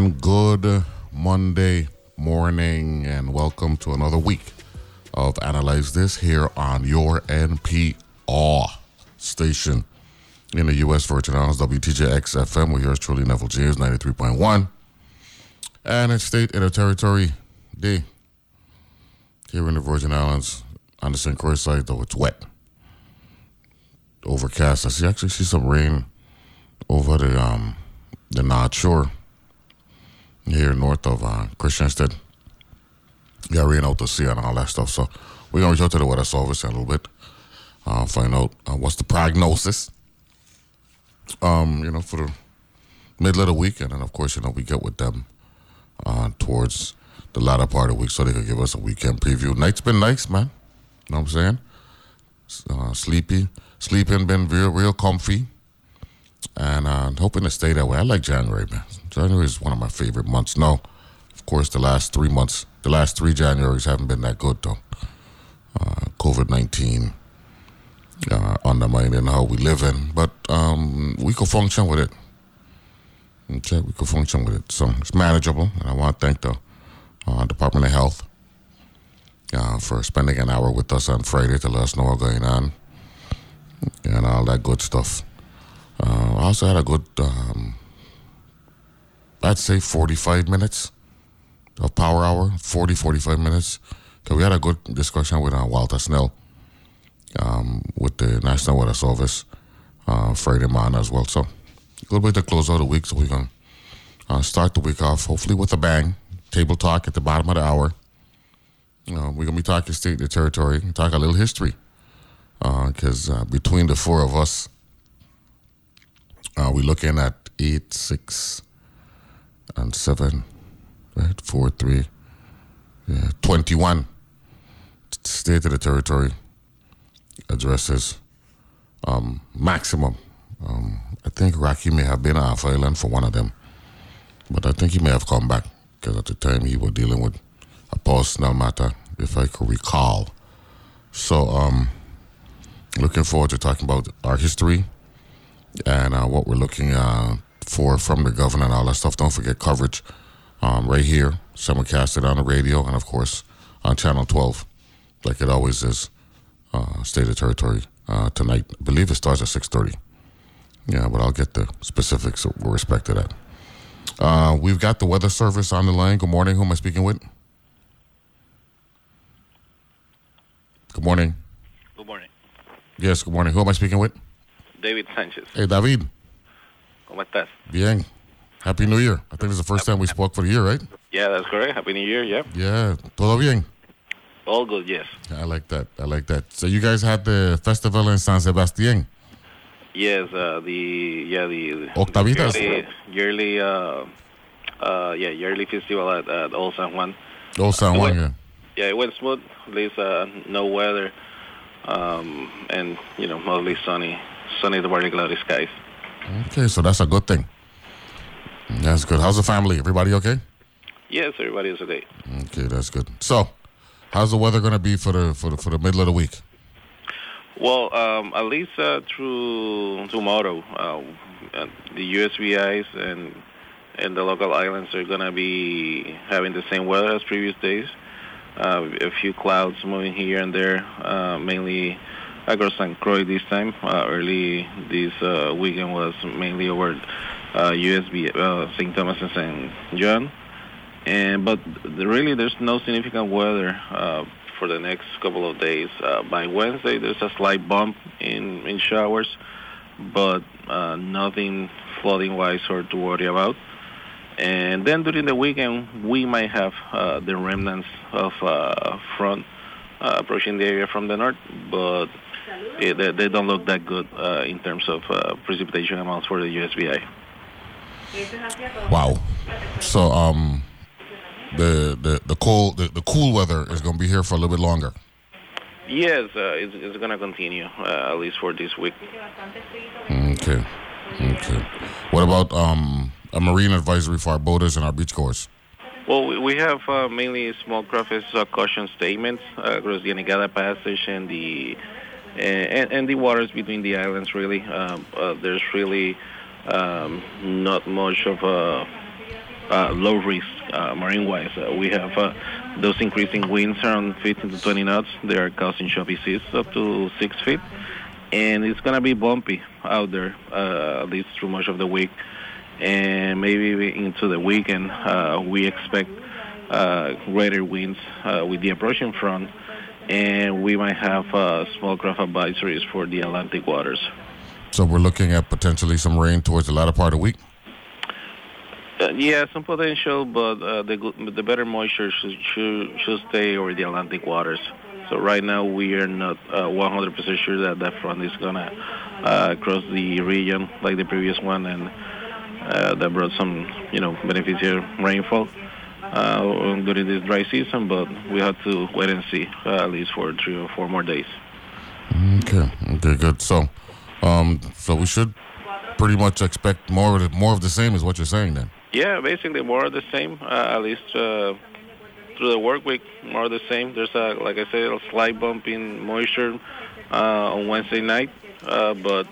And good Monday morning, and welcome to another week of Analyze This here on your NPR station in the U.S. Virgin Islands, WTJX FM. We're yours truly, Neville James, 93.1. And in state and a territory day here in the Virgin Islands on the St. Croix side, though it's wet. Overcast. I see actually see some rain over the um the North Shore here north of uh, Christiansted. Out to sea and all that stuff. So we're going to out to the weather service in a little bit, uh, find out uh, what's the prognosis, um, you know, for the middle of the week. And then, of course, you know, we get with them uh, towards the latter part of the week so they can give us a weekend preview. Night's been nice, man. You know what I'm saying? Uh, sleepy. Sleeping been real, real comfy. And uh, hoping to stay that way. I like January, man. January is one of my favorite months. No, of course, the last three months, the last three Januaries haven't been that good, though. Uh, COVID 19 uh, undermining how we live in, but um, we could function with it. Okay, we could function with it. So it's manageable, and I want to thank the uh, Department of Health uh, for spending an hour with us on Friday to let us know what's going on and all that good stuff. Uh, I also had a good um, I'd say 45 minutes of power hour, 40, 45 minutes. Because we had a good discussion with uh, Walter Snell um, with the National Weather Service uh, Friday morning as well. So a little bit to close out the week. So we're going to uh, start the week off hopefully with a bang. Table talk at the bottom of the hour. Uh, we're going to be talking state and territory, talk a little history. Because uh, between the four of us, uh, we're looking at eight, six, and seven, right? Four, three, yeah, 21 state of the territory addresses um, maximum. Um, I think Rocky may have been off island for one of them, but I think he may have come back because at the time he was dealing with a personal matter, if I could recall. So, um, looking forward to talking about our history and uh, what we're looking uh, for from the governor and all that stuff. Don't forget coverage um, right here, simulcasted on the radio, and of course on Channel 12, like it always is, uh, State of Territory uh, tonight. I believe it starts at 6:30. Yeah, but I'll get the specifics with respect to that. Uh, we've got the weather service on the line. Good morning. Who am I speaking with? Good morning. Good morning. Yes, good morning. Who am I speaking with? David Sanchez. Hey, David. ¿Cómo estás? Bien. Happy New Year. I think it's the first time we spoke for the year, right? Yeah, that's correct. Happy New Year. Yeah. Yeah. Todo bien. All good. Yes. I like that. I like that. So you guys had the festival in San Sebastian. Yes. Uh, the yeah the Octavitas. yearly, yearly uh, uh, yeah yearly festival at, at Old San Juan. Oh, San Juan. Yeah. Yeah, it went smooth. At least uh, no weather, um, and you know mostly sunny, sunny to partly cloudy skies. Okay, so that's a good thing. That's good. How's the family? Everybody okay? Yes, everybody is okay. Okay, that's good. So, how's the weather going to be for the for the for the middle of the week? Well, um, at least uh, through tomorrow, uh, the USVIs and and the local islands are gonna be having the same weather as previous days. Uh, a few clouds moving here and there, uh, mainly across St. Croix this time. Uh, early this uh, weekend was mainly over uh, USB, uh, St. Thomas and St. John. And but really, there's no significant weather uh, for the next couple of days. Uh, by Wednesday, there's a slight bump in in showers, but uh, nothing flooding wise or to worry about. And then during the weekend, we might have uh, the remnants of uh, front uh, approaching the area from the north, but it, they, they don't look that good uh, in terms of uh, precipitation amounts for the USVI. Wow. So um, the the the cold the, the cool weather is going to be here for a little bit longer. Yes, uh, it's, it's going to continue uh, at least for this week. Okay. Okay. What about um a marine advisory for our boaters and our beach beachgoers? Well, we- we have uh, mainly small craft uh, caution statements uh, across the Anegada Passage and the and, and the waters between the islands. Really, um, uh, there's really um, not much of a low risk uh, marine-wise. Uh, we have those increasing winds around 15 to 20 knots. They are causing choppy seas up to six feet, and it's gonna be bumpy out there uh, at least through much of the week and maybe into the weekend, uh, we expect uh, greater winds with the approaching front, and we might have uh, small craft advisories for the Atlantic waters. So we're looking at potentially some rain towards the latter part of the week. Uh, yeah, some potential, but uh, the the better moisture should, should should stay over the Atlantic waters. So right now we are not uh, 100% sure that that front is gonna uh, cross the region like the previous one, and uh, that brought some you know beneficial rainfall uh, during this dry season. But we have to wait and see uh, at least for three or four more days. Okay. Okay. Good. So, um, so we should pretty much expect more of the, more of the same, is what you're saying then. Yeah, basically more of the same. Uh, at least uh, through the work week, more of the same. There's a, like I said, a slight bump in moisture uh, on Wednesday night, uh, but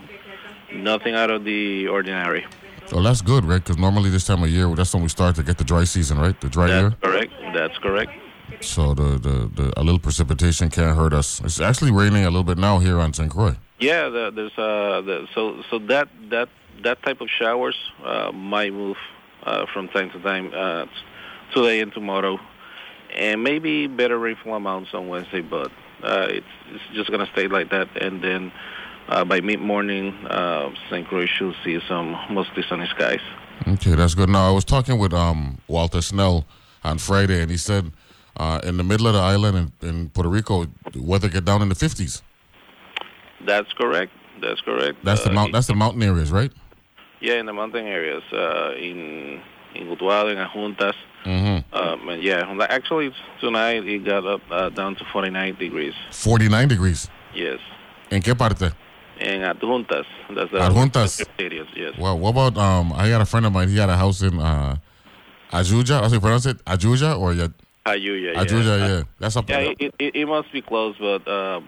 nothing out of the ordinary. So that's good, right? Because normally this time of year, that's when we start to get the dry season, right? The dry year. Correct. That's correct. So the, the, the a little precipitation can't hurt us. It's actually raining a little bit now here on St. Croix. Yeah, the, there's uh, the, so so that that that type of showers uh, might move uh, from time to time uh, today and tomorrow, and maybe better rainfall amounts on Wednesday, but uh, it's it's just gonna stay like that, and then uh, by mid morning, uh, St. Croix should see some mostly sunny skies. Okay, that's good. Now I was talking with um, Walter Snell on Friday, and he said uh, in the middle of the island in, in Puerto Rico, the weather get down in the fifties. That's correct. That's correct. That's the Uh, mount. That's the mountain areas, right? Yeah, in the mountain areas, uh, in in Utuado, in Adjuntas. Mm-hmm. Um, and yeah, actually tonight it got up uh, down to 49 degrees. Forty nine degrees. Yes, ¿En qué parte? In Adjuntas. That's the Adjuntas. areas. Yes. Well, what about um? I got a friend of mine. He had a house in uh, Ajuja. How do you pronounce it? Ajuja or yeah, Ayuya. Yeah. Ajuja? Uh, Yeah, that's up yeah, it, it, it must be close, but uh,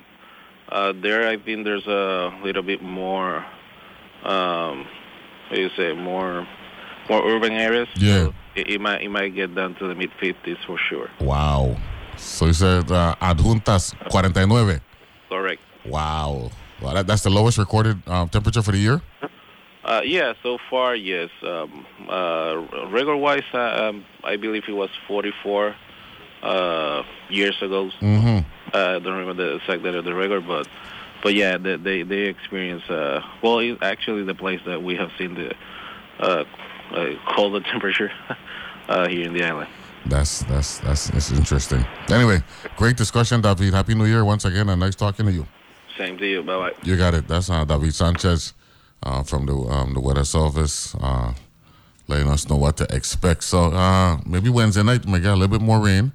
uh, there I think there's a little bit more. Um, what do you say more more urban areas. Yeah. So it, it might it might get down to the mid 50s for sure. Wow. So you said uh, Adjuntas 49. Correct. Wow. Well, that, that's the lowest recorded um, temperature for the year. Uh, yeah, so far, yes. Um, uh, regular-wise, uh, um, I believe it was 44 uh, years ago. Mm-hmm. Uh, I don't remember the exact date of the record, but but yeah, they they, they experience. Uh, well, it's actually the place that we have seen the uh, uh, colder temperature uh, here in the island. That's that's that's that's interesting. Anyway, great discussion, David. Happy New Year once again, and nice talking to you. Same to you. Bye bye. You got it. That's uh, David Sanchez uh, from the um, the weather service, uh, letting us know what to expect. So uh, maybe Wednesday night we get a little bit more rain,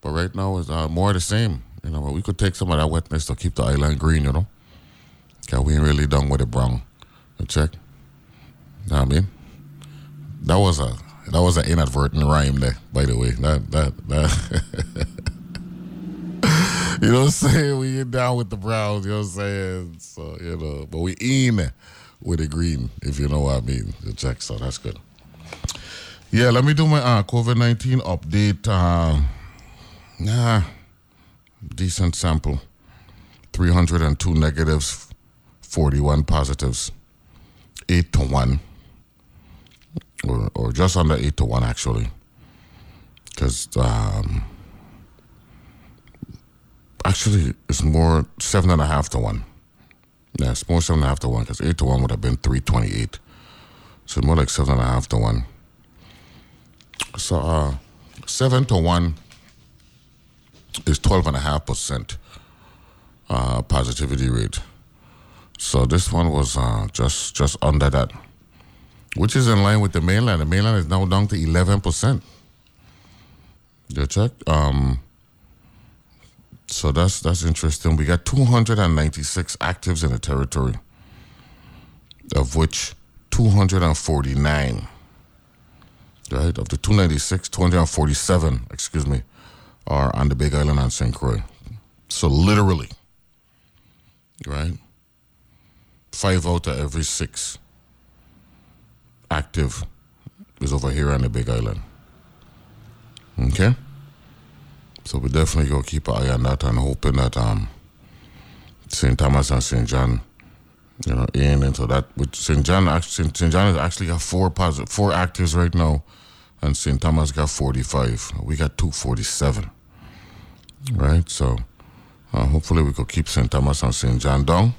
but right now it's uh, more the same. You know, we could take some of that wetness to keep the island green. You know, cause we ain't really done with it brown. You check. Know what I mean, that was a that was an inadvertent rhyme there. By the way, that that that. You know what I'm saying? We get down with the Browns, you know what I'm saying? So, you know, but we in with the green, if you know what I mean. The check, so that's good. Yeah, let me do my uh, COVID 19 update. Uh, nah, decent sample 302 negatives, 41 positives, 8 to 1, or, or just under 8 to 1, actually. Because, um, Actually, it's more seven and a half to one. Yeah, it's more seven and a half to one because eight to one would have been three twenty-eight. So more like seven and a half to one. So uh, seven to one is twelve and a half percent uh, positivity rate. So this one was uh, just just under that, which is in line with the mainland. The mainland is now down to eleven percent. You check. Um, so that's that's interesting. We got 296 actives in the territory, of which 249, right? Of the 296, 247, excuse me, are on the Big Island and St. Croix. So literally, right? Five out of every six active is over here on the Big Island. Okay? So we definitely go keep an eye on that and hoping that um St. Thomas and St. John, you know, in into that. With St. John, St. John has actually got four positive, four actives right now, and St. Thomas got 45. We got 247. Right? So uh, hopefully we could keep St. Thomas and St. John down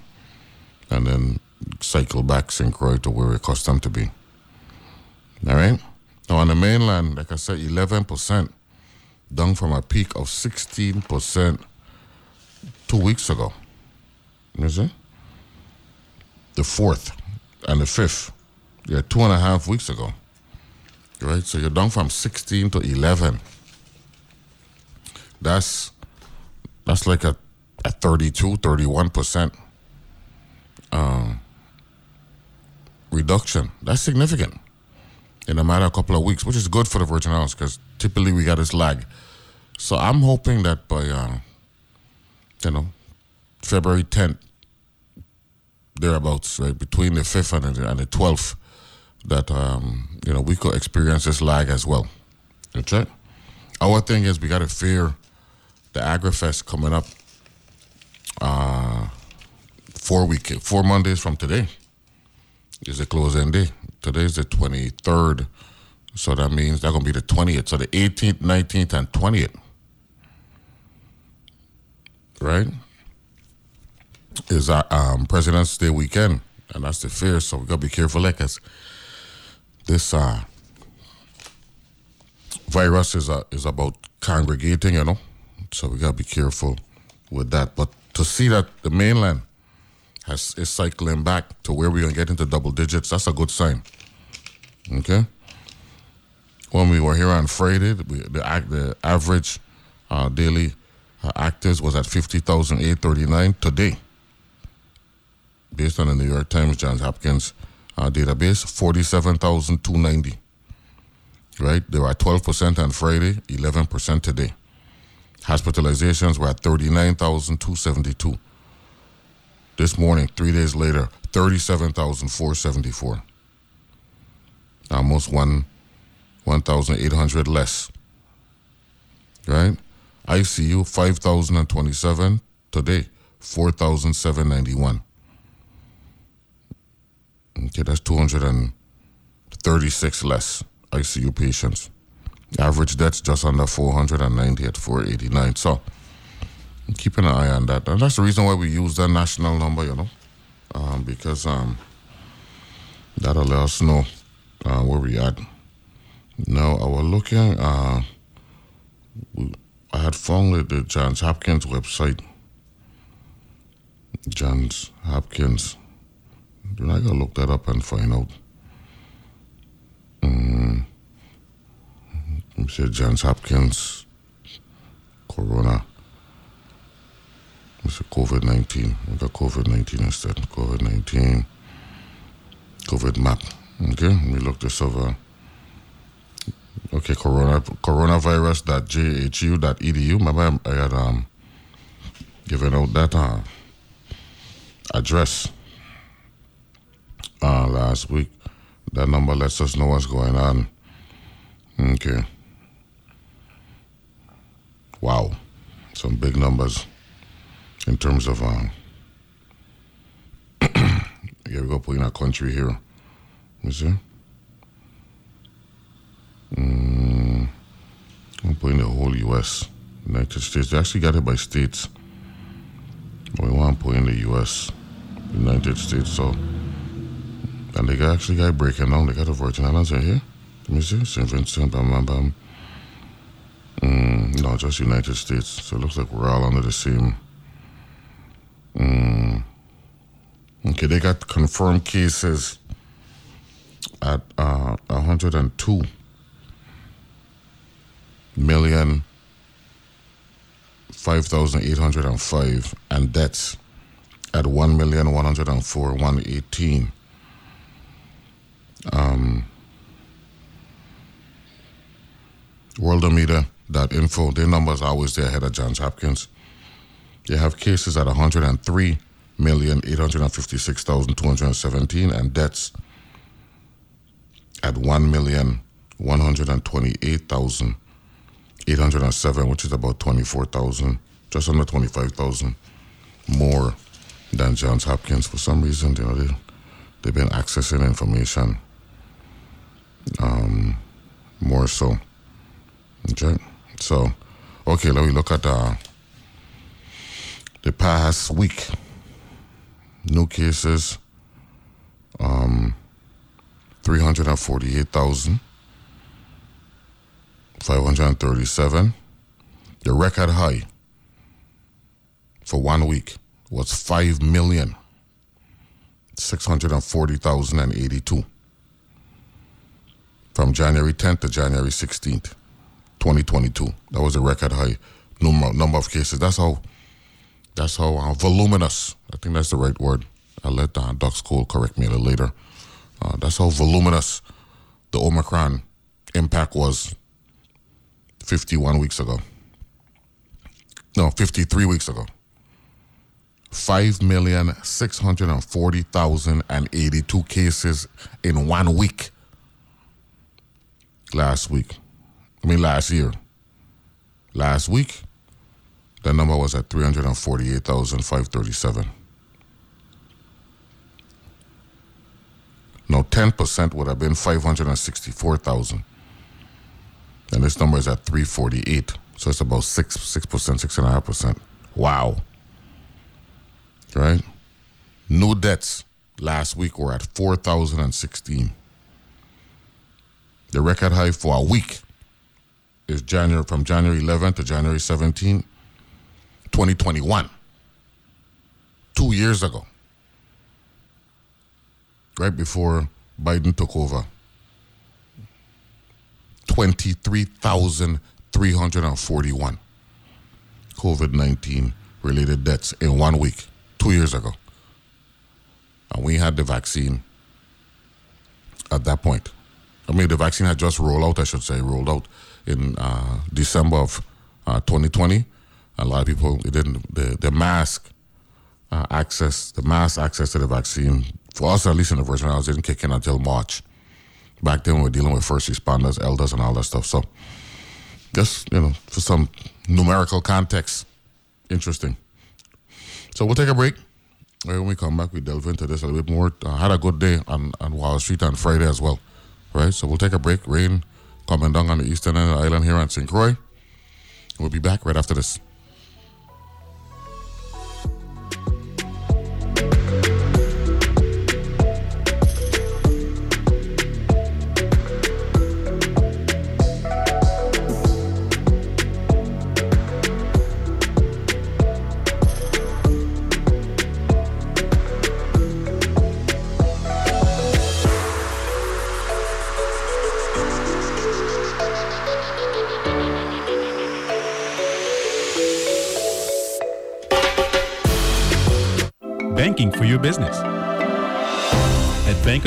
and then cycle back St. Croix to where we're accustomed to be. All right? Now on the mainland, like I said, 11% down from a peak of 16% two weeks ago. You see? The fourth and the fifth. Yeah, two and a half weeks ago. Right? So you're down from 16 to 11. That's that's like a, a 32, 31% um, reduction. That's significant in a matter of a couple of weeks, which is good for the Virgin Islands because typically we got this lag. So I'm hoping that by, uh, you know, February 10th, thereabouts, right, between the 5th and the, and the 12th, that, um, you know, we could experience this lag as well. Okay? Our thing is we got to fear the AgriFest coming up uh, four week, four Mondays from today is the closing day. Today's the 23rd. So that means that's going to be the 20th. So the 18th, 19th, and 20th. Right? Is our um, President's Day weekend. And that's the fear. So we got to be careful. Like, cause this uh, virus is, uh, is about congregating, you know? So we got to be careful with that. But to see that the mainland has is cycling back to where we're to get into double digits, that's a good sign. Okay? When we were here on Friday, the, the, the average uh, daily uh, actives was at 50,839 today. Based on the New York Times, Johns Hopkins uh, database, 47,290. Right? They were at 12% on Friday, 11% today. Hospitalizations were at 39,272. This morning, three days later, 37,474. Almost one 1,800 less. Right? ICU 5,027 today, 4,791. Okay, that's 236 less ICU patients. Average deaths just under 490 at 489. So, keeping an eye on that. And that's the reason why we use that national number, you know, um, because um, that'll let us know uh, where we at. Now, I was looking, uh, I had found the Johns Hopkins website. Johns Hopkins. Then I gotta look that up and find out. Mm. Let me see, Johns Hopkins, Corona. See, COVID 19. We got COVID 19 instead. COVID 19. COVID map. Okay, me look this over. Okay, corona coronavirus.jhu.edu. Remember, I had um given out that uh, address uh, last week. That number lets us know what's going on. Okay. Wow, some big numbers in terms of um. here we go, putting our country here. You see. Mm, I'm putting the whole U.S. United States. They actually got it by states. We want put in the U.S. United States. So, and they got actually got breaking down. They got the Virgin Islands right here. Let me see. St. Vincent, bam, bam, bam. Mm, no, just United States. So it looks like we're all under the same. Mm, Okay, they got confirmed cases at uh, 102 million five thousand eight hundred and five and deaths at one million one hundred and four one eighteen. Um, worldometer.info. Their numbers are always there ahead of Johns Hopkins. They have cases at 103,856,217 and deaths at 1,128,000 eight thousand eight hundred and seven, which is about twenty four thousand, just under twenty five thousand more than Johns Hopkins. For some reason, you know, they they've been accessing information um, more so. Okay, so okay, let me look at uh, the past week new cases um 348,537 the record high for one week was 5 million 640,082 from January 10th to January 16th 2022 that was a record high number number of cases that's how that's how uh, voluminous. I think that's the right word. I'll let uh, Doc School correct me a little later. Uh, that's how voluminous the Omicron impact was 51 weeks ago. No, 53 weeks ago. 5,640,082 cases in one week last week. I mean, last year. Last week, the number was at 348,537. No, 10% would have been 564,000. And this number is at 348. So it's about 6, 6%, 6.5%. Wow. Right? New debts last week were at 4,016. The record high for a week is January from January 11th to January 17th 2021, two years ago, right before Biden took over. 23,341 COVID 19 related deaths in one week, two years ago. And we had the vaccine at that point. I mean, the vaccine had just rolled out, I should say, rolled out in uh, December of uh, 2020 a lot of people didn't the, the mask uh, access the mass access to the vaccine for us at least in the Virgin Islands didn't kick in until March. Back then we were dealing with first responders, elders, and all that stuff. So just you know for some numerical context, interesting. So we'll take a break. When we come back, we delve into this a little bit more. Uh, had a good day on, on Wall Street on Friday as well, right? So we'll take a break. Rain coming down on the eastern end of the island here on St. Croix. We'll be back right after this.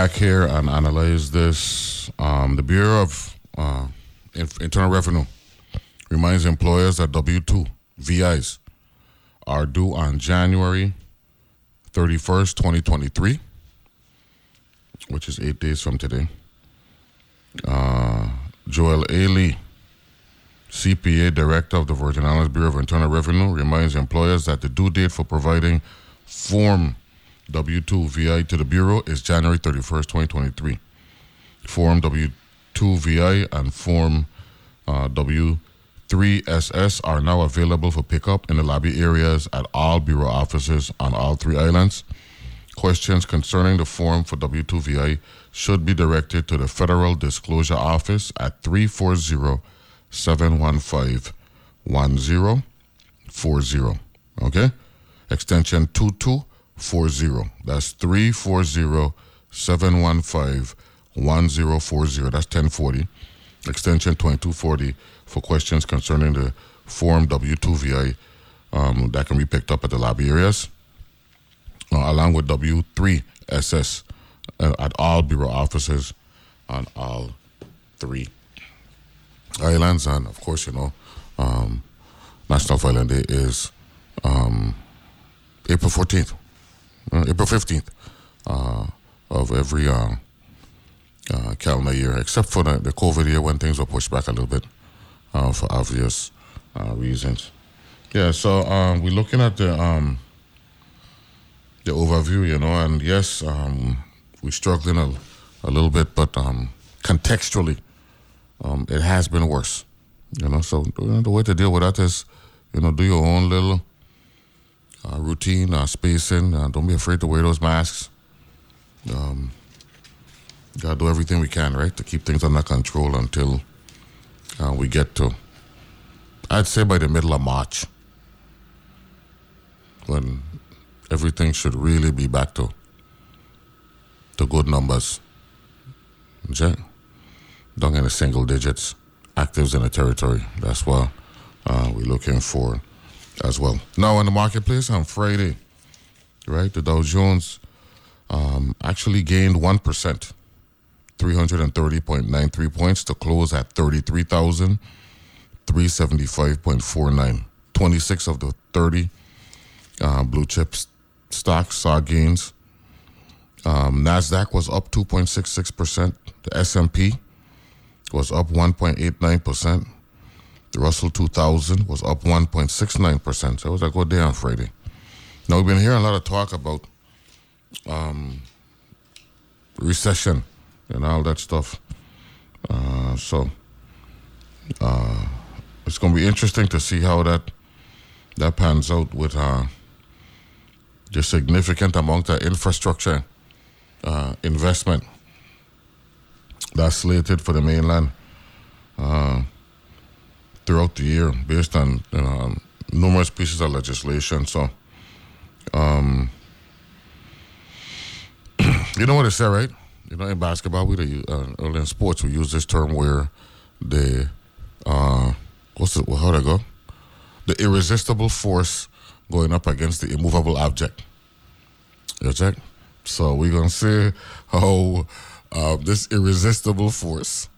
Back here and analyze this. Um, the Bureau of uh, Internal Revenue reminds employers that W 2 VIs are due on January 31st, 2023, which is eight days from today. Uh, Joel A. Lee, CPA Director of the Virgin Islands Bureau of Internal Revenue, reminds employers that the due date for providing Form W 2 VI to the Bureau is January 31st, 2023. Form W 2 VI and Form uh, W 3SS are now available for pickup in the lobby areas at all Bureau offices on all three islands. Questions concerning the form for W2 VI should be directed to the Federal Disclosure Office at 340 715 1040. Okay? Extension 2240. That's 340 715 1040. That's 1040. Extension 2240 for questions concerning the Form W2VI um, that can be picked up at the lobby areas, uh, along with W3SS uh, at all Bureau offices on all three islands. And of course, you know, um, National Filing Day is um, April 14th, uh, April 15th uh, of every uh, uh, calendar year, except for the, the COVID year when things were pushed back a little bit uh, for obvious uh, reasons. Yeah, so um, we're looking at the um, the overview, you know, and yes, um, we're struggling a, a little bit, but um, contextually, um, it has been worse, you know. So you know, the way to deal with that is, you know, do your own little uh, routine, uh, spacing. Uh, don't be afraid to wear those masks. Um, gotta do everything we can, right, to keep things under control until uh, we get to, I'd say by the middle of March, when everything should really be back to to good numbers. Okay? Down in the single digits, actives in the territory. That's what uh, we're looking for as well. Now, in the marketplace on Friday, right, the Dow Jones um, actually gained 1%. 330.93 points to close at 33,375.49. 26 of the 30 uh, blue chip stocks saw gains. Um, Nasdaq was up 2.66%. The S&P was up 1.89%. The Russell 2000 was up 1.69%. So it was a good day on Friday. Now we've been hearing a lot of talk about um, recession and all that stuff. Uh, so uh, it's going to be interesting to see how that that pans out with uh, the significant amount of infrastructure uh, investment that's slated for the mainland uh, throughout the year, based on you know, numerous pieces of legislation. So. Um, you know what I say, right? You know, in basketball, we uh, in sports we use this term where the uh, what's it? How'd I go? The irresistible force going up against the immovable object. You check. So we're gonna see how uh, this irresistible force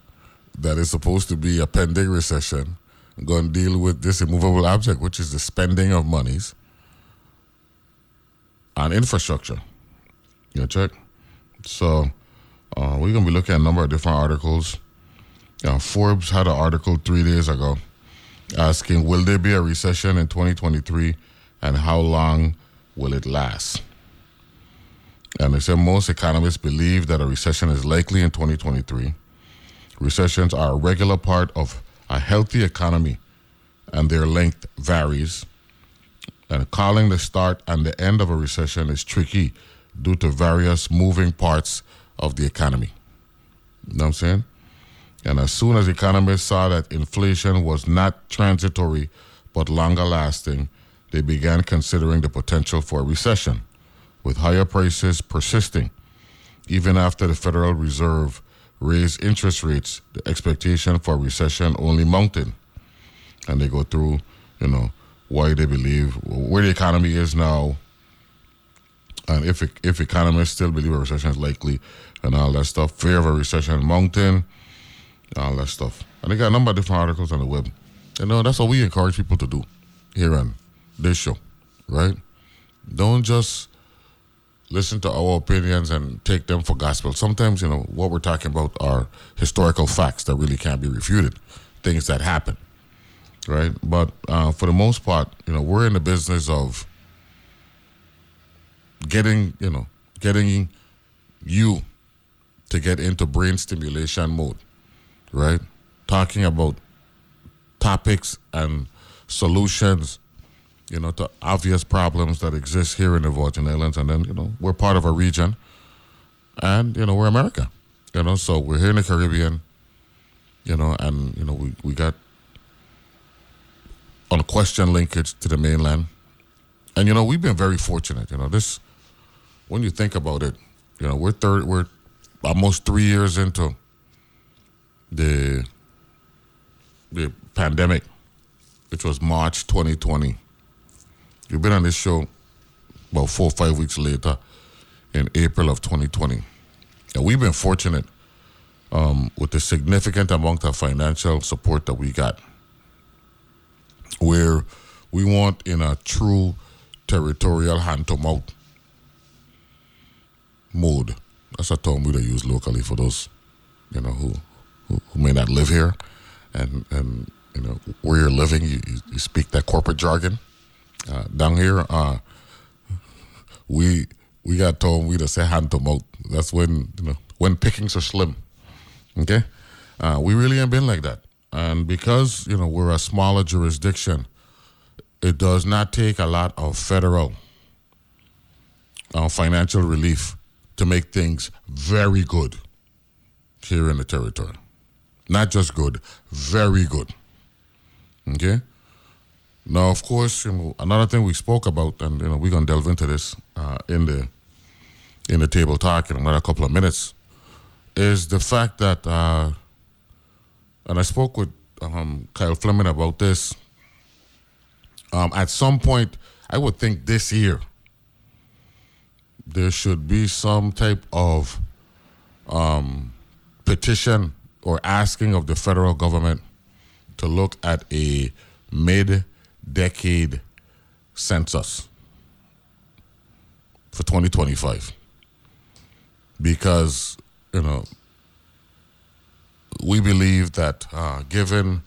that is supposed to be a pending recession going to deal with this immovable object, which is the spending of monies on infrastructure. You check. So uh, we're going to be looking at a number of different articles. Uh, Forbes had an article three days ago asking, Will there be a recession in 2023 and how long will it last? And they said most economists believe that a recession is likely in 2023. Recessions are a regular part of a healthy economy and their length varies. And calling the start and the end of a recession is tricky due to various moving parts of the economy. You know what I'm saying? And as soon as economists saw that inflation was not transitory but longer lasting, they began considering the potential for a recession, with higher prices persisting. Even after the Federal Reserve raised interest rates, the expectation for recession only mounted. And they go through, you know, why they believe where the economy is now, and if if economists still believe a recession is likely, and all that stuff. Fear of a recession mountain, all that stuff. And they got a number of different articles on the web. You know, that's what we encourage people to do here on this show, right? Don't just listen to our opinions and take them for gospel. Sometimes, you know, what we're talking about are historical facts that really can't be refuted, things that happen, right? But uh, for the most part, you know, we're in the business of getting, you know, getting you to get into brain stimulation mode, right? Talking about topics and solutions, you know, to obvious problems that exist here in the Virgin Islands. And then, you know, we're part of a region and, you know, we're America, you know, so we're here in the Caribbean, you know, and, you know, we, we got unquestioned linkage to the mainland. And, you know, we've been very fortunate, you know, this, when you think about it, you know, we're third, we're almost three years into the the pandemic, which was March 2020. You've been on this show about four or five weeks later in April of 2020. And we've been fortunate um, with the significant amount of financial support that we got, where we want in a true territorial hand to mouth mode. That's a term we use locally for those, you know, who, who, who may not live here and and you know where you're living, you, you speak that corporate jargon. Uh, down here, uh, we we got told we hand to mouth. That's when you know when pickings are slim. Okay, uh, we really ain't been like that, and because you know we're a smaller jurisdiction, it does not take a lot of federal uh, financial relief to make things very good here in the territory. Not just good, very good. Okay? Now, of course, you know, another thing we spoke about, and you know, we're gonna delve into this uh, in the in the table talk in another couple of minutes, is the fact that, uh, and I spoke with um, Kyle Fleming about this. Um, at some point, I would think this year there should be some type of um, petition or asking of the federal government to look at a mid decade census for 2025 because you know we believe that uh, given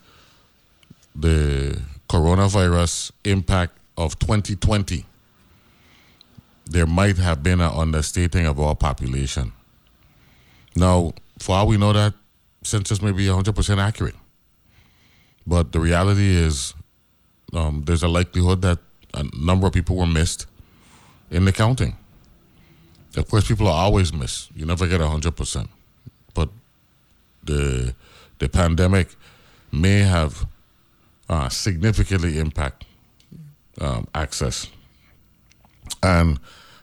the coronavirus impact of 2020 there might have been an understating of our population now for all we know that census may be 100% accurate. But the reality is, um, there's a likelihood that a number of people were missed in the counting. Of course, people are always missed. You never get 100%. But the, the pandemic may have uh, significantly impact um, access. And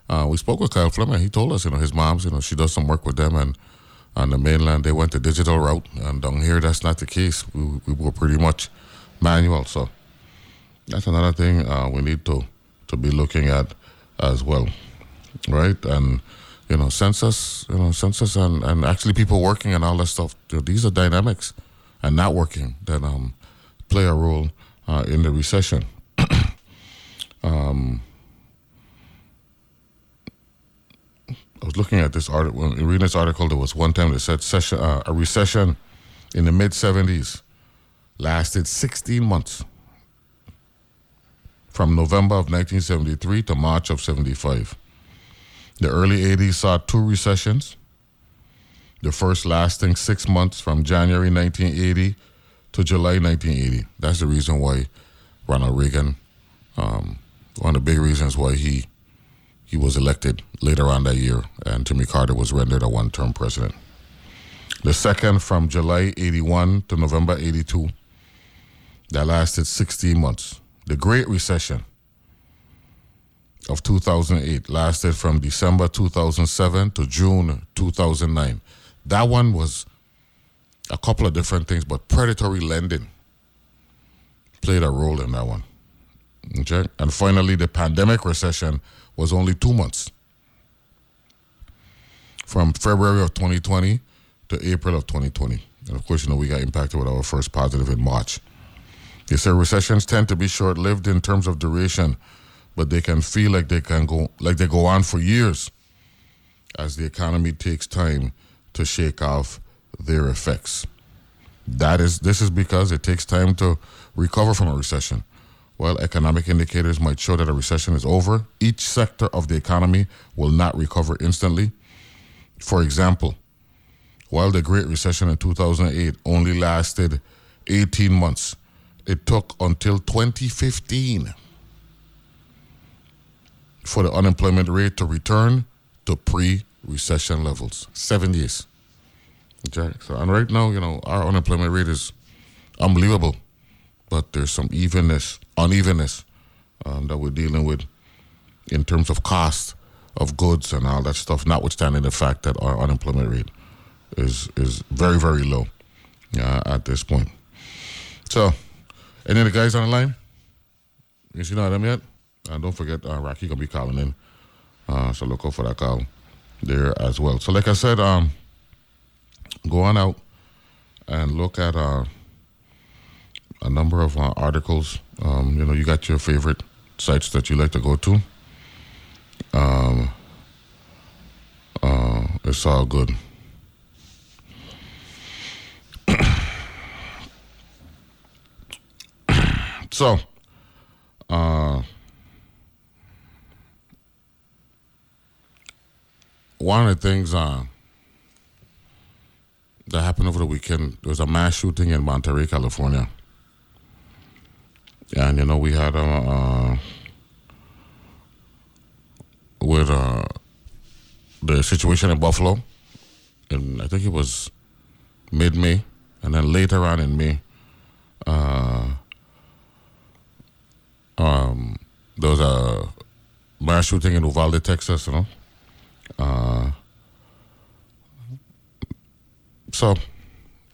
uh, we spoke with Kyle Fleming. He told us, you know, his mom's, you know, she does some work with them and on the mainland they went the digital route and down here that's not the case we, we were pretty much manual so that's another thing uh, we need to to be looking at as well right? And you know census you know census and, and actually people working and all that stuff. These are dynamics and not working that um, play a role uh, in the recession. Um, I was looking at this article, reading this article, there was one time that said session, uh, a recession in the mid 70s lasted 16 months from November of 1973 to March of 75. The early 80s saw two recessions, the first lasting six months from January 1980 to July 1980. That's the reason why Ronald Reagan, um, one of the big reasons why he he was elected later on that year, and Jimmy Carter was rendered a one term president. The second from July 81 to November 82, that lasted 16 months. The Great Recession of 2008 lasted from December 2007 to June 2009. That one was a couple of different things, but predatory lending played a role in that one. Okay? And finally, the pandemic recession was only two months from February of 2020 to April of 2020. And of course, you know, we got impacted with our first positive in March. They say recessions tend to be short lived in terms of duration, but they can feel like they can go like they go on for years as the economy takes time to shake off their effects. That is this is because it takes time to recover from a recession. While economic indicators might show that a recession is over, each sector of the economy will not recover instantly. For example, while the Great Recession in 2008 only lasted 18 months, it took until 2015 for the unemployment rate to return to pre recession levels. Seven years. Okay. So, and right now, you know, our unemployment rate is unbelievable, but there's some evenness, unevenness um, that we're dealing with in terms of cost of goods and all that stuff, notwithstanding the fact that our unemployment rate is is very, very low uh, at this point. So, any of the guys on the line? You see know them yet? And don't forget, uh, Rocky gonna be calling in. Uh, so look out for that call there as well. So, like I said, um, go on out and look at uh, a number of uh, articles. Um, you know, you got your favorite sites that you like to go to. Um, uh, it's all good. So, uh, one of the things uh, that happened over the weekend there was a mass shooting in Monterey, California. And, you know, we had a. Uh, with uh, the situation in Buffalo, and I think it was mid May, and then later on in May, uh, um, there was a mass shooting in Uvalde, Texas, you know. Uh, so,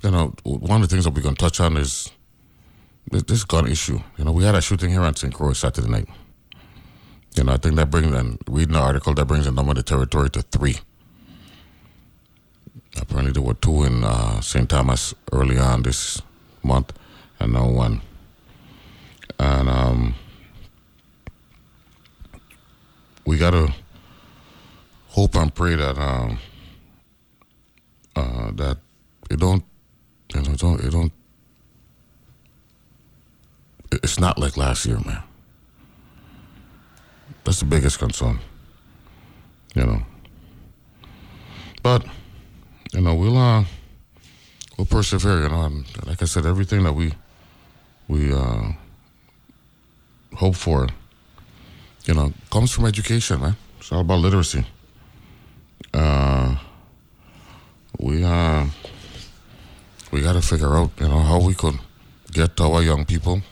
you know, one of the things that we're going to touch on is this gun issue. You know, we had a shooting here on St. Croix Saturday night. You know, I think that brings, and reading the article, that brings the number of the territory to three. Apparently, there were two in uh, St. Thomas early on this month, and now one. And um, we got to hope and pray that um, uh, that it don't, you know, it don't, it don't. It's not like last year, man. That's the biggest concern. You know. But, you know, we'll uh we'll persevere, you know, and like I said, everything that we we uh hope for, you know, comes from education, man. It's all about literacy. Uh we uh we gotta figure out, you know, how we could get to our young people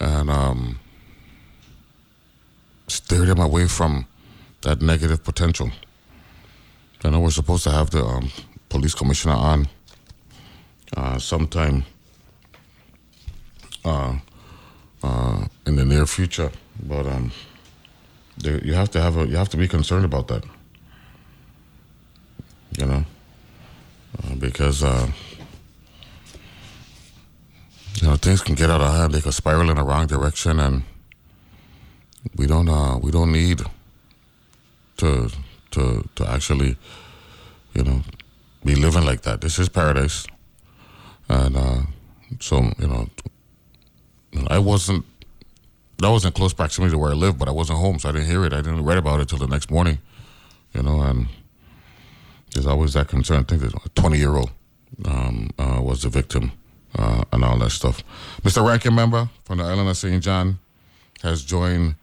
and um steer them away from that negative potential. I know we're supposed to have the um, police commissioner on uh, sometime uh, uh, in the near future, but um, there, you have to have a, you have to be concerned about that. You know, uh, because uh, you know things can get out of hand. They can spiral in the wrong direction, and we don't uh, we don't need to to to actually you know be living like that. This is paradise, and uh, so you know I wasn't that was in close proximity to where I live, but I wasn't home, so I didn't hear it. I didn't read about it till the next morning, you know. And there's always that concern. I think there's a 20 year old um, uh, was the victim uh, and all that stuff. Mr. Ranking Member from the island of St. John has joined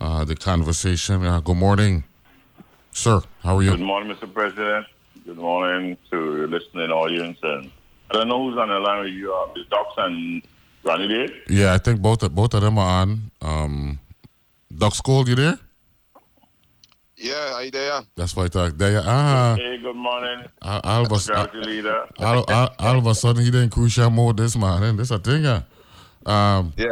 uh, the conversation. Uh, good morning, sir. How are you? Good morning, Mr. President. Good morning to your listening audience. And I don't know who's on the line with you. Uh, the Ducks and Ronnie there? Yeah, I think both of, both of them are on. Um, Doc School, you there? Yeah, are you there? That's why I thought there. Ah, Hey, good morning. all, all of us, Majority Leader. all, all, all of a sudden he didn't crucial mode this morning. This a thing, yeah. Um, Yeah,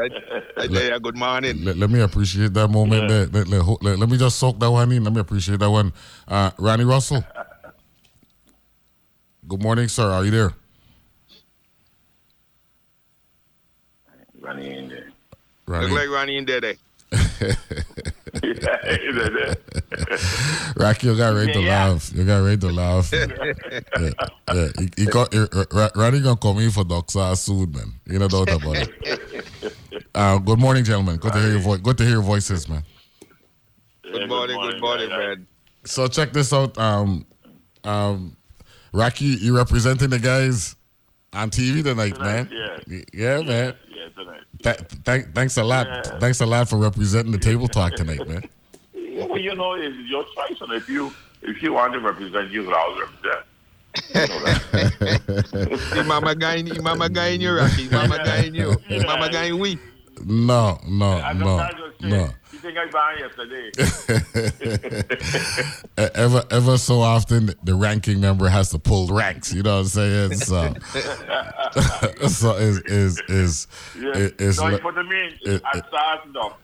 Idea, good morning. let, let me appreciate that moment. Let, let, let, let- let me just soak that one in. Let me appreciate that one. Uh, Ronnie Russell. Good morning, sir. Are you there? Running in there. Look Ronnie, like Ronnie in there. there. Rocky, you got ready to Yeah. laugh. You got ready to laugh. yeah, yeah. He, he got, he, Ra- Ronnie gonna come in for Doxa soon, man. You know doubt about it. Uh, good morning, gentlemen. Good to hear your voice. Good to hear your voices, man. Good morning, good morning, man. So check this out. Um, um, Rocky, you representing the guys on TV tonight, man. yeah. Yeah, man. Yeah, tonight. Th- th- thanks a lot. Yeah. Thanks a lot for representing the table talk tonight, man. Well, you know, it's your choice, and if you if you want to represent, you can always represent. You know mama guy, in- mama guy in you, Rocky. Mama guy in you. Mama guy in we. No, no, I no, no. You think I banned yesterday? E- Ever, ever so often, the ranking member has to pull ranks. You know what I'm saying? So, so is is is yeah. is, so you put me in it- hot it- though.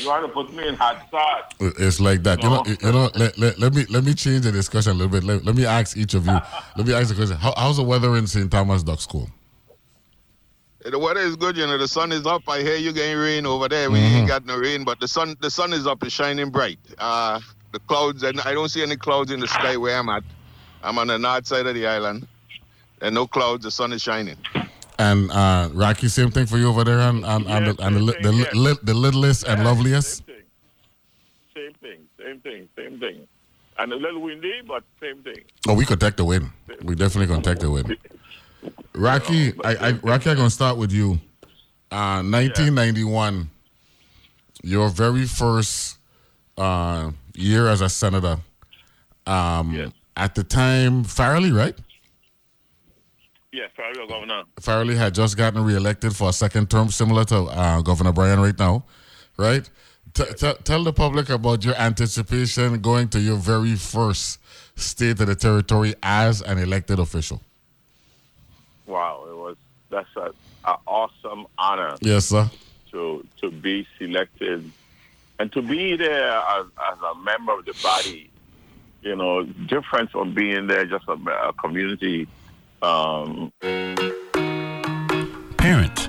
You want to put me in hot sauce? It's like that. You know, No. you know. Let, let, let me let me change the discussion a little bit. Let, let me ask each of you. Let me ask the question. How, how's the weather in St. Thomas Duck School? The weather is good, you know. The sun is up. I hear you getting rain over there. We ain't got no rain, but the sun, the sun is up and shining bright. Uh, the clouds, and I don't see any clouds in the sky where I'm at. I'm on the north side of the island, and no clouds. The sun is shining. And uh, Rocky, same thing for you over there, and and, and, Yes, the, and the, li- the, yes. li- the littlest and loveliest. Same thing. Same thing. Same thing. Same thing. And a little windy, but same thing. Oh, we could take the win. We definitely can take the win. Rocky, I, I, Rocky, I'm gonna start with you. Uh, 1991, your very first uh, year as a senator. Um, Yes. At the time, Farrelly, right? Yeah, Farrell Governor. Farrelly had just gotten reelected for a second term, similar to uh, Governor Bryan right now, right? T- t- tell the public about your anticipation going to your very first state of the territory as an elected official. Wow, it was that's a, a awesome honor Yes, sir. to to be selected and to be there as, as a member of the body. You know, different from being there just a, a community. Um, Parent,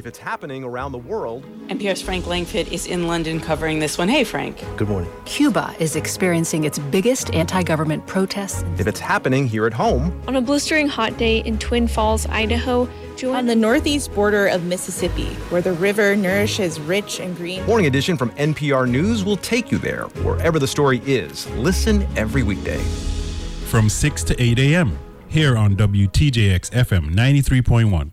If it's happening around the world, NPR's Frank Langfitt is in London covering this one. Hey, Frank. good morning. Cuba is experiencing its biggest anti government protests. If it's happening here at home, On a blistering hot day in Twin Falls, Idaho, On the northeast border of Mississippi, where the river nourishes rich and green. Morning Edition from NPR News will take you there, wherever the story is. Listen every weekday. from 6 to 8 a.m. here on WTJX FM 93.1.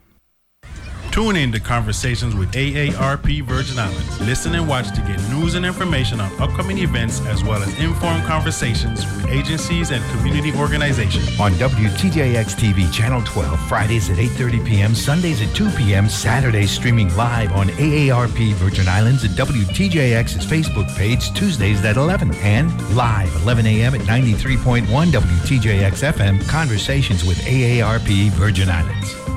Tune in to Conversations with AARP Virgin Islands. Listen and watch to get news and information on upcoming events as well as informed conversations with agencies and community organizations. on WTJX TV Channel 12, Fridays at 8:30 p.m., Sundays at 2 p.m., Saturdays streaming live on AARP Virgin Islands and WTJX's Facebook page Tuesdays at 11 and live 11 a.m. at 93.1 WTJX FM Conversations with AARP Virgin Islands.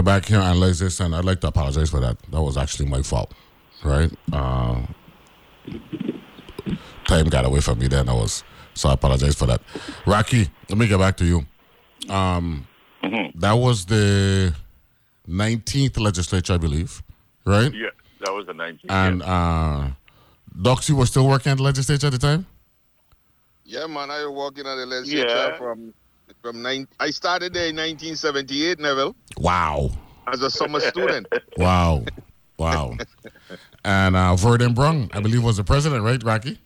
We're back here on this, and I'd like to apologize for that. That was actually my fault, right? Uh, time got away from me then. I was so I apologize for that. Rocky, let me get back to you. Um, That was the 19th legislature, I believe, right? Yeah, that was the 19th. And uh, Doxy was still working at the legislature at the time. Yeah, man, I was working at the legislature Yeah. from from nine. I started there in 1978, Neville, Wow, as a summer student. wow, wow. and uh, Verden Brung, I believe, was the president, right, Rocky?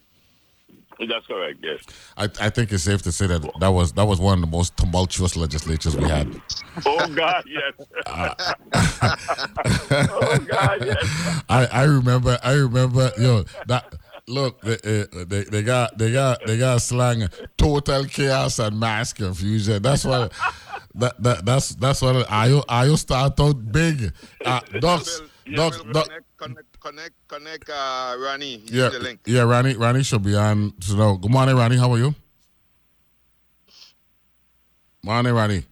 That's correct, yes. I, I think it's safe to say that that was that was one of the most tumultuous legislatures we had. Oh, God, yes. oh, God, yes. I, I remember I remember yo that look they, uh, they they got they got they got slang total chaos and mass confusion. That's what that, that that's that's what I I start out big. Uh, Docs Docs Doc, Connect, connect, connect, connect, uh, Ronnie. Use yeah the link. yeah Ronnie Ronnie should be on. So no, good morning Ronnie. How are you? Morning Ronnie.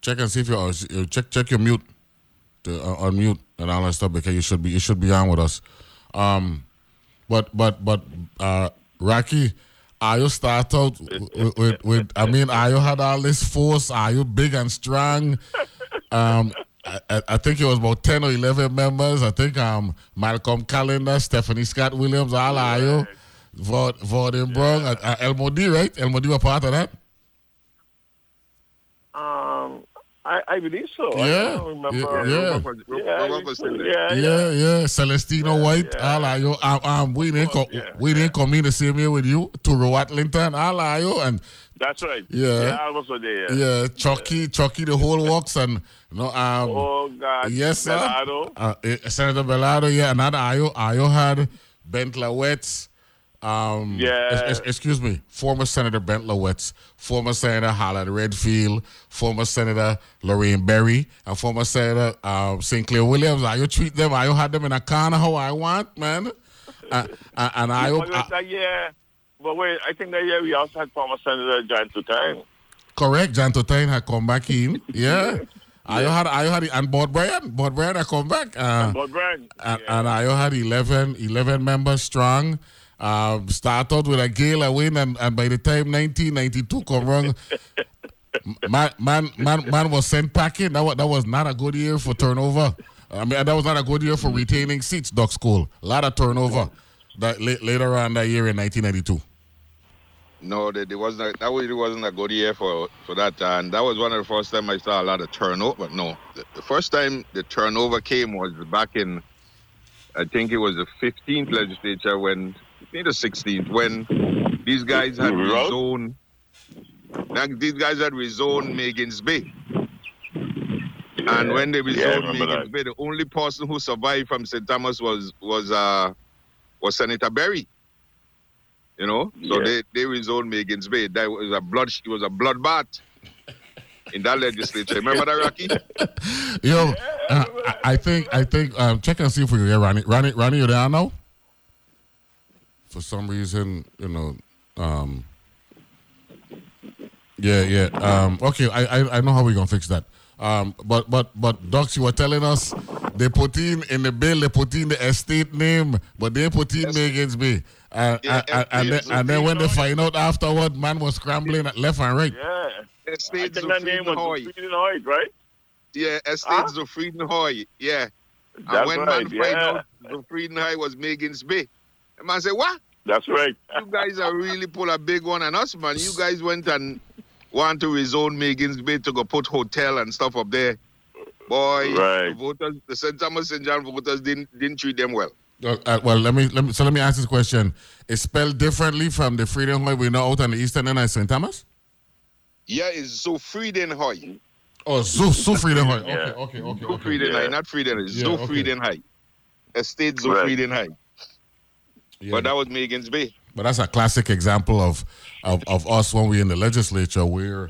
Check and see if you're uh, check check your mute to uh, unmute and all that stuff because you should be you should be on with us. Um, but but but uh, Rocky, Ayo start out with, with, with I mean Ayo had all this force. Ayo big and strong. Um, I, I- think it was about ten or eleven members. I think um Malcolm Calendar, Stephanie Scott Williams, all Ayo, Vord Vordenbrug, uh, uh, El Modi, right? El Modi were part of that. Um, I, I believe so. Yeah. I don't remember. Yeah, yeah. Yeah, Robert was still yeah, Yeah, yeah. Celestino White, all of you. Um, um, we didn't come. We didn't come in the same year with you. To Atlington, all of you, and That's right. Yeah. Yeah, I was there. yeah, Chucky, Chucky, the whole works, and no, um, Oh, God. yes, sir. Bellardo. Uh, eh, Senator Bellardo, yeah, another Ayo. Ayo had Bent Lawaetz. Um, Yeah. es- excuse me, former Senator Bent Lawaetz, former Senator Howard Redfield, former Senator Lorraine Berry, and former Senator um, St. Clair Williams. Ayo treat them. Ayo had them in a corner how I want, man. Uh, uh, and Ayo, But wait, that year, but wait, I think that year we also had former Senator John Tutine. Correct. John Totain had come back in. Yeah. I had I had and Board Brian. Board Brian had come back. Uh, But Brian, and, and Ayo had 11, 11 members strong. Um, started with a gala win, and, and by the time 1992 come around, man, man, man, man was sent packing. That was, that was not a good year for turnover. I mean, that was not a good year for retaining seats, Duck School. A lot of turnover that later on that year in 1992. No, that wasn't. That really wasn't a good year for for that, and that was one of the first time I saw a lot of turnover. But no, the, the first time the turnover came was back in, I think it was the 15th legislature when, I think the 16th when these guys had Road? rezoned. Now, these guys had rezoned Magens Bay. And when they Yeah, I rezoned remember Megan's that. Bay, the only person who survived from St. Thomas was was uh was Senator Berry. You know, so Yeah. they they rezoned Magens Bay. That was a blood. It was a bloodbath in that legislature. Remember that, Rocky? Yo, uh, I, I think I think um, check and see if we can get Ronnie. Ronnie, Ronnie, you there now? For some reason, you know. Um, yeah, yeah. Um, okay, I, I I know how we gonna fix that. Um, but but but docs, you were telling us they put in in the bill, they put in the estate name, but they put in Magens Bay. Uh, Yeah, and, and, then, and then when they find out afterward, man was scrambling at left and right. yeah. I Estates name was Hoy. Right? Yeah, Estates of Frieden Hoy. Yeah. And That's when right, man find yeah. out the Hoy was Magens Bay, the man said, "What? That's right. You guys are really pull a big one on us, man. You guys went and want to rezone Magens Bay to go put hotel and stuff up there. Boy, Right. the voters, the St. Thomas St. John voters didn't didn't treat them well. Uh, well, let me let me so let me ask this question: It's spelled differently from the Freedom Hoy we know out on the eastern end of St. Thomas. Yeah, it's so Frieden Hoy. Oh, Zoo Zoo Freedom Hoy. Okay, Yeah. okay, okay. Zo okay. Frieden High, Yeah. not Frieden, it's Yeah, Zo okay. Frieden High. Estate Zo Right. Frieden High. Yeah. But that was Magens Bay. But that's a classic example of, of of us when we're in the legislature. We're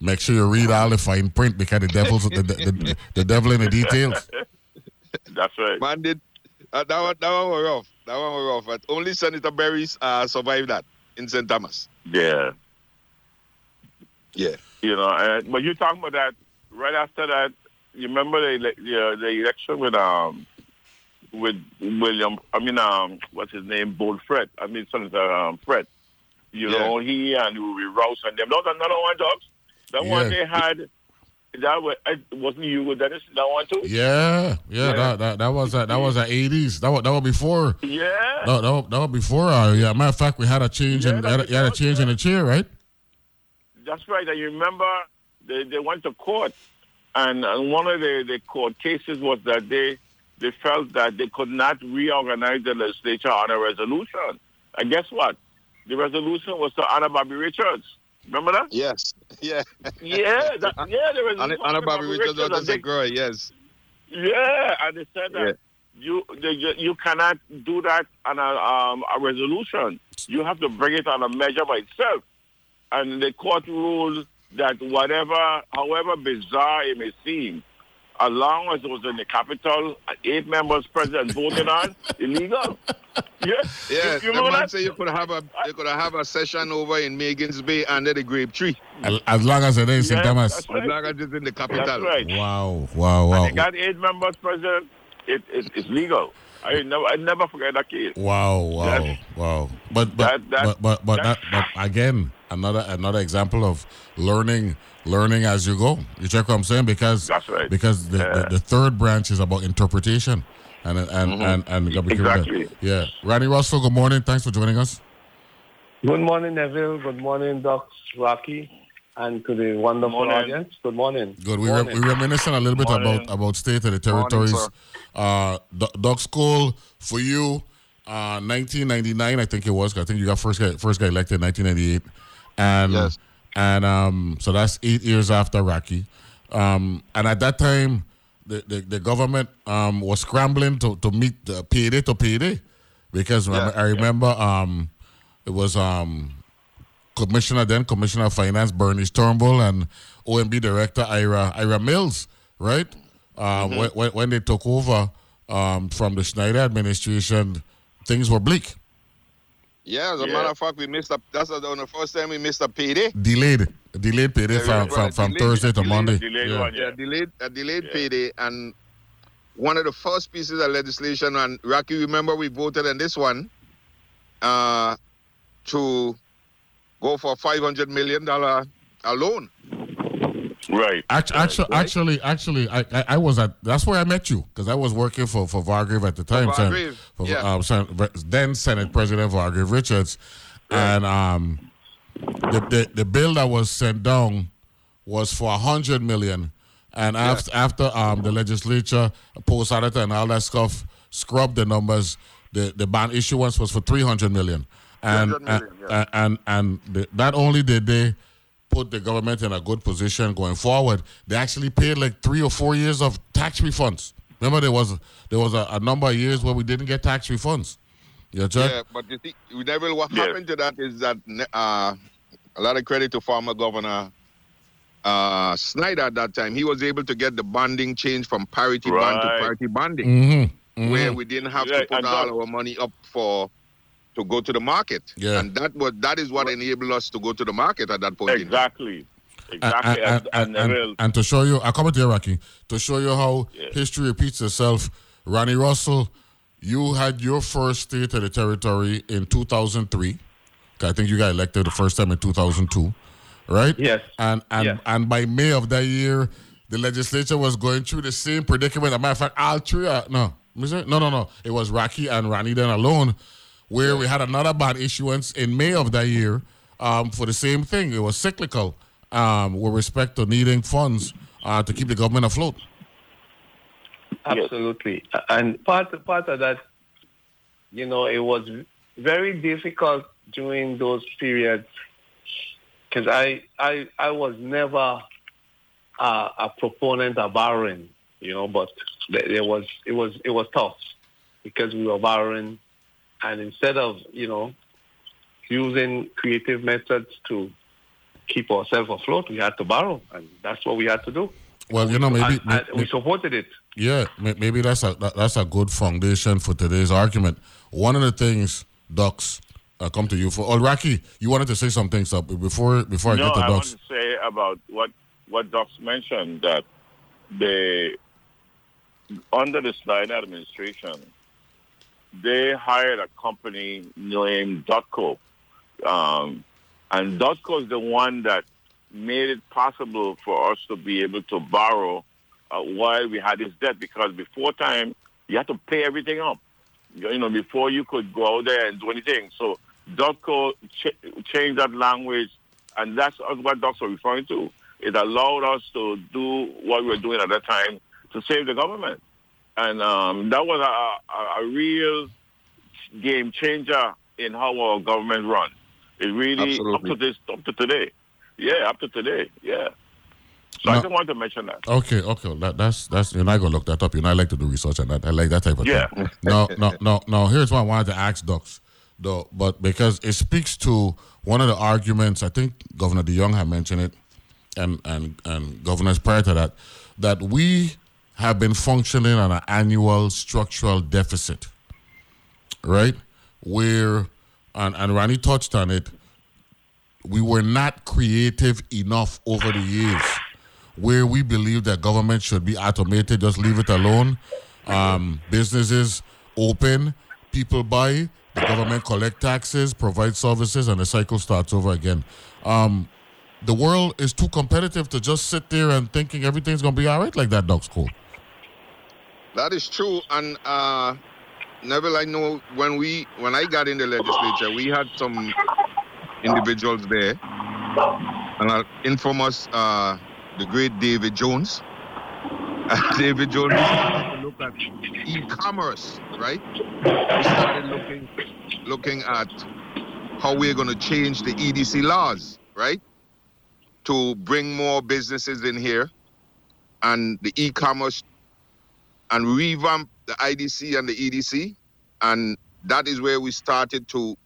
make sure you read all the fine print because the devil's the, the, the, the devil in the details. That's right. Man did uh, that one that one was rough. That one was rough. But only Senator Berries uh, survived that in St. Thomas. Yeah. Yeah. You know, and, but you're talking about that right after that, you remember the the, uh, the election with um with William. I mean, um, what's his name? Bold Fred. I mean, Senator um, Fred. You Yeah. know, he and Ruby Rouse and them. No, another one, dogs. That one they had. That was it wasn't you with Dennis. That one too. Yeah, yeah, Yeah. That, that that was at that was at eighties. That was that was before. Yeah. No, that, was- that was before. Uh, yeah, matter of fact, we had a change in Yeah, had a, you had a change in the chair, right? That's right. And you remember they, they went to court, and, and one of the, the court cases was that they they felt that they could not reorganize the legislature on a resolution. And guess what? The resolution was to honor Bobby Richards. Remember that? Yes. Yeah. Yeah, that, yeah, the resolution. Anna, was Anna to Bobby Richards and was they- a girl, yes. Yeah, and they said that you they, you- you cannot do that on a, um, a resolution. You have to bring it on a measure by itself. And the court ruled that whatever, however bizarre it may seem, as long as it was in the capital, uh, eight members present voted on, illegal. Yeah, Yeah, You- you the remember man that? say you could have a you could have a session over in Magens Bay under the grape tree. As, as long as it is St. Thomas. As long as it's in the capital. That's right. Wow, wow, wow, They got eight members present. It, it, it's legal. I never, I never forget that case. wow, wow, wow. But but that- that- but but, but, that- that, but again, another another example of learning learning as you go. You check what I'm saying because That's right. because the, the, the third branch is about interpretation. And and Mhm. and, and, you gotta be careful with that. Exactly. Yeah, Randy Russell. Good morning. Thanks for joining us. Good morning, Neville. Good morning, Doc Rocky, and to the wonderful Morning. audience. Good morning. Good. We were, we reminiscing a little bit Morning. about about state of the territories. sir. uh, Do- Doc School for you, uh, 1999, I think it was. I think you got first guy first guy elected in 1998, and and um, so that's eight years after Rocky, um, and at that time, the the, the government um, was scrambling to to meet the payday to payday, because remember, I remember um, it was um. Commissioner then Commissioner of Finance Bernie Turnbull and OMB Director Ira Ira Mills, right? Uh, Mm-hmm. when, when, when they took over um, from the Schneider administration, things were bleak, Yeah, as a Yeah. matter of fact, we missed a that's the, on the first time we missed a payday. delayed, delayed payday Yeah, from, from, from delayed- Thursday to delayed- Monday. Yeah, yeah. delayed a delayed payday, and one of the first pieces of legislation. And Rocky, remember we voted on this one uh, to go for five hundred million dollar a loan. Right. Actually, actually, actually, actually, I, I, I was at. That's where I met you because I was working for for Vargrave at the time. Sen- Vargrave, for, yeah. um, Sen- then Senate President Vargrave Richards, and um, the, the the bill that was sent down was for a hundred million, and after after um the legislature, post auditor, and all that stuff scrubbed the numbers, the the bond issuance was for three hundred million, and 300 million, and, and and the, not only did they put the government in a good position going forward, they actually paid like three or four years of tax refunds. Remember, there was there was a, a number of years where we didn't get tax refunds. You check? Yeah, but you see, Neville, what happened to that is that uh, a lot of credit to former governor uh, Schneider at that time. He was able to get the bonding change from parity bond to parity bonding, Mhm, where mhm. we didn't have Yeah, to put all that- our money up for to go to the market. Yeah. and that was that is what enabled us to go to the market at that point. in. Exactly. And, Exactly. and, and, and, and to show you, I'll come to you, Rocky, to show you how history repeats itself. Ronnie Russell, you had your first state of the territory in 2003. 'Cause I think you got elected the first time in 2002, right? Yes. And and Yes. and by May of that year, the legislature was going through the same predicament. As a matter of fact, all three, no, was no, no, no. It was Rocky and Ronnie then alone, where we had another bond issuance in May of that year um, for the same thing. It was cyclical um, with respect to needing funds uh, to keep the government afloat. Absolutely. And part part of that, you know, it was very difficult during those periods because I, I I was never uh, a proponent of borrowing, you know, but th- there was it was it was tough because we were borrowing, and instead of you know using creative methods to keep ourselves afloat, we had to borrow, and that's what we had to do. Well, you know, maybe, And- and may- we supported it. Yeah, maybe that's a that- that's a good foundation for today's argument. One of the things, Ducks, uh, come to you for. Oh, Rocky, you wanted to say something, so before before I no, get to Docs. I want Ducks. to say about what what Docs mentioned that they, under the Schneider administration, they hired a company named Dotco. Um, and Dotco is the one that made it possible for us to be able to borrow uh, while we had this debt because before time, you had to pay everything up. You know, before you could go out there and do anything. So Dotco ch- changed that language, and that's what are referring to. It allowed us to do what we were doing at that time to save the government. And um, that was a, a, a real game changer in how our government run. It really Absolutely. up to this up to today. Yeah, up to today. Yeah. So I No. just want to mention that. Okay, okay. That, that's that's you're not gonna look that up. You know, I like to do research on that. I like that type of Yeah. thing. No, no, no, no. Here's what I wanted to ask Ducks, though, but because it speaks to one of the arguments. I think Governor deJongh had mentioned it, and and and governors prior to that, that we have been functioning on an annual structural deficit, right? Where and and Ronnie touched on it. We were not creative enough over the years where we believe that government should be automated, just leave it alone. Um, businesses open, people buy, the government collect taxes, provide services, and the cycle starts over again. Um, the world is too competitive to just sit there and thinking everything's gonna be all right like that. Dog school. That is true. And uh, Neville, I know when we when I got in the legislature, we had some individuals there, and uh, infamous uh, the great David Jones. David Jones look at e-commerce, right? We started looking looking at how we're going to change the EDC laws, right? To bring more businesses in here and the e-commerce and revamp the IDC and the EDC. And that is where we started to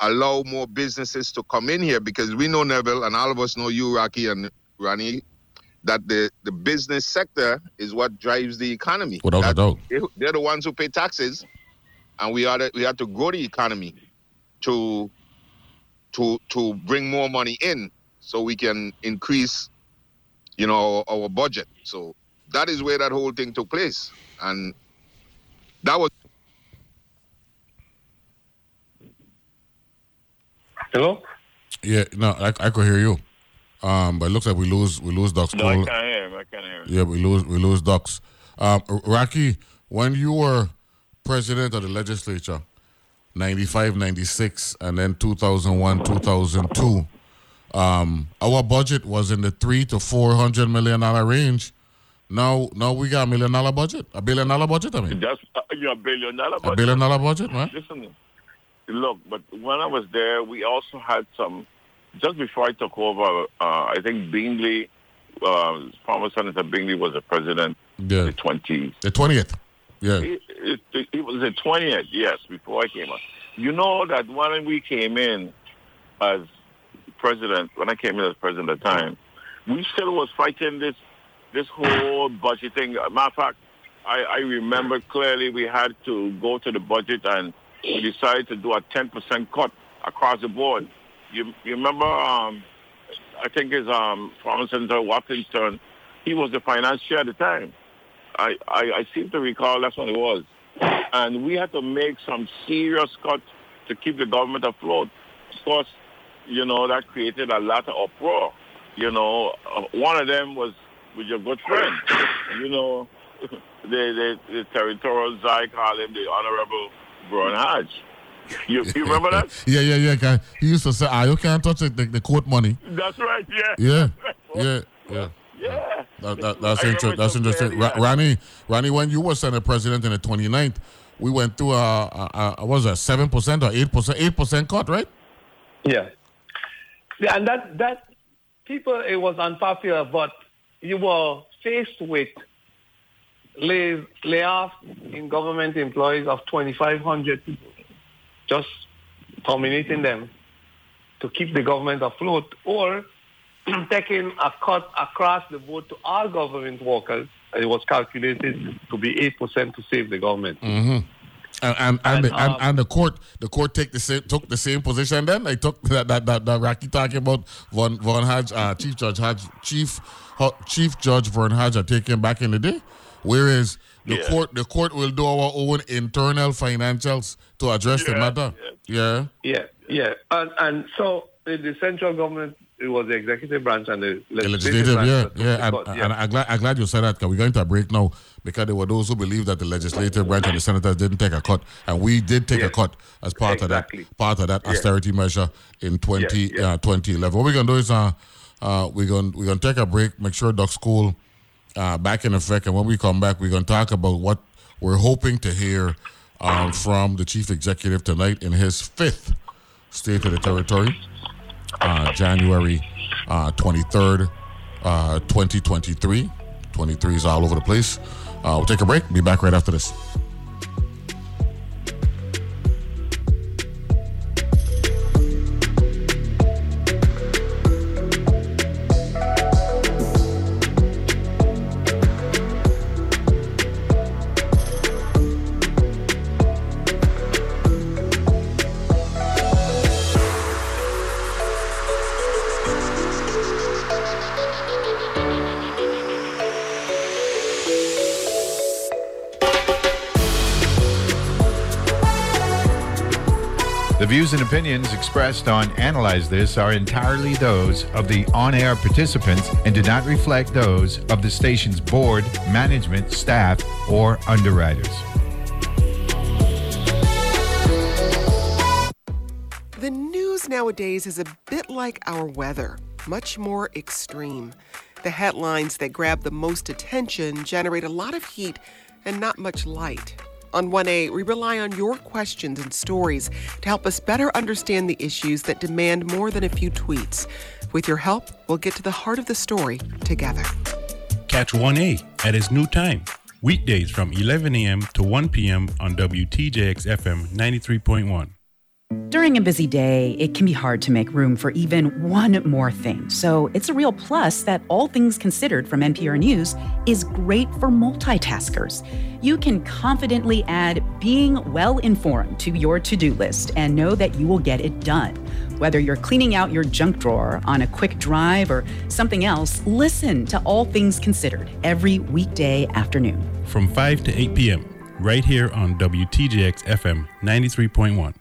allow more businesses to come in here because we know Neville and all of us know you, Rocky and Ronnie, that the, the business sector is what drives the economy. Without a doubt. they- They're the ones who pay taxes, and we are we have to grow the economy to to to bring more money in so we can increase, you know, our, our budget. So that is where that whole thing took place, and that was Hello? Yeah, no, I, I could hear you. Um, but it looks like we lose we lose Ducks. No, I can't hear him. I can't hear him. Yeah, we lose we lose Ducks. Um, Rocky, when you were president of the legislature, 95, 96, and then 2001, 2002, um, our budget was in the three to four hundred million dollar range. Now, now we got a million dollar budget, a billion dollar budget. I mean, That's uh, you're a billion dollar. budget. a billion dollar budget, man. Listen, look, but when I was there, we also had some. Just before I took over, uh, I think Bingley, uh, former Senator Bingley was the president. Yeah. The twenty. The twentieth. Yeah. It, it, it, it was the twentieth. Yes, before I came on. You know that when we came in as president, when I came in as president at the time, we still was fighting this this whole budgeting. Matter of fact, I, I remember clearly we had to go to the budget and we decided to do a 10% cut across the board. You, you remember, um, I think it's um, former Senator Watkington, he was the finance chair at the time. I, I, I seem to recall that's when it was. And we had to make some serious cuts to keep the government afloat. Of course, you know, that created a lot of uproar. You know, uh, one of them was with your good friend, you know, the, the, the territorial Zai call him the Honorable Brian Hodge. You, you remember that? Yeah, yeah, yeah. guy. He used to say, "Ah, you can't touch the, the, the court money." That's right, yeah. Yeah, yeah, yeah. Yeah. That, that, that's I interesting. That's so interesting. clearly, Ra- Ronnie, Ronnie, when you were Senate President in the 29th, we went through a, a, a what was that seven percent or eight percent, eight percent cut, right? Yeah. Yeah, and that that people it was unpopular, but you were faced with lay layoff in government employees of 2,500 people, just terminating them to keep the government afloat, or taking a cut across the board to all government workers. It was calculated to be 8% to save the government. Mm-hmm. And and, and, the, and, and the court the court take the same, took the same position. Then they took that that that, that Rocky talking about Von Von Hodge, uh, Chief Judge Hodge, Chief Chief Judge Von Hodge had taken back in the day. Whereas the Yeah. court the court will do our own internal financials to address the matter. Yeah. Yeah, yeah, and and so the central government it was the executive branch and the The legislative, legislative, branch yeah, yeah, the and, court, and I'm glad I'm glad you said that because we're going to a break now because there were those who believe that the legislative branch and the senators didn't take a cut, and we did take a cut as part Exactly. of that part of that Yeah. austerity measure in 20, Uh, 2011. What we're gonna do is uh, uh, we're gonna we're gonna take a break, make sure Duck School uh, back in effect, and when we come back, we're gonna talk about what we're hoping to hear um, from the chief executive tonight in his fifth State of the Territory, uh, January uh, 23rd, uh, 2023. 23 is all over the place. Uh, we'll take a break. Be back right after this. Views and opinions expressed on Analyze This are entirely those of the on air participants and do not reflect those of the station's board, management, staff, or underwriters. The news nowadays is a bit like our weather, much more extreme. The headlines that grab the most attention generate a lot of heat and not much light. On 1A, we rely on your questions and stories to help us better understand the issues that demand more than a few tweets. With your help, we'll get to the heart of the story together. Catch 1A at its new time, weekdays from 11 a.m. to 1 p.m. on WTJX FM 93.1. During a busy day, it can be hard to make room for even one more thing. So it's a real plus that All Things Considered from NPR News is great for multitaskers. You can confidently add being well informed to your to do list and know that you will get it done. Whether you're cleaning out your junk drawer on a quick drive or something else, listen to All Things Considered every weekday afternoon. From 5 to 8 p.m., right here on WTJX FM 93.1.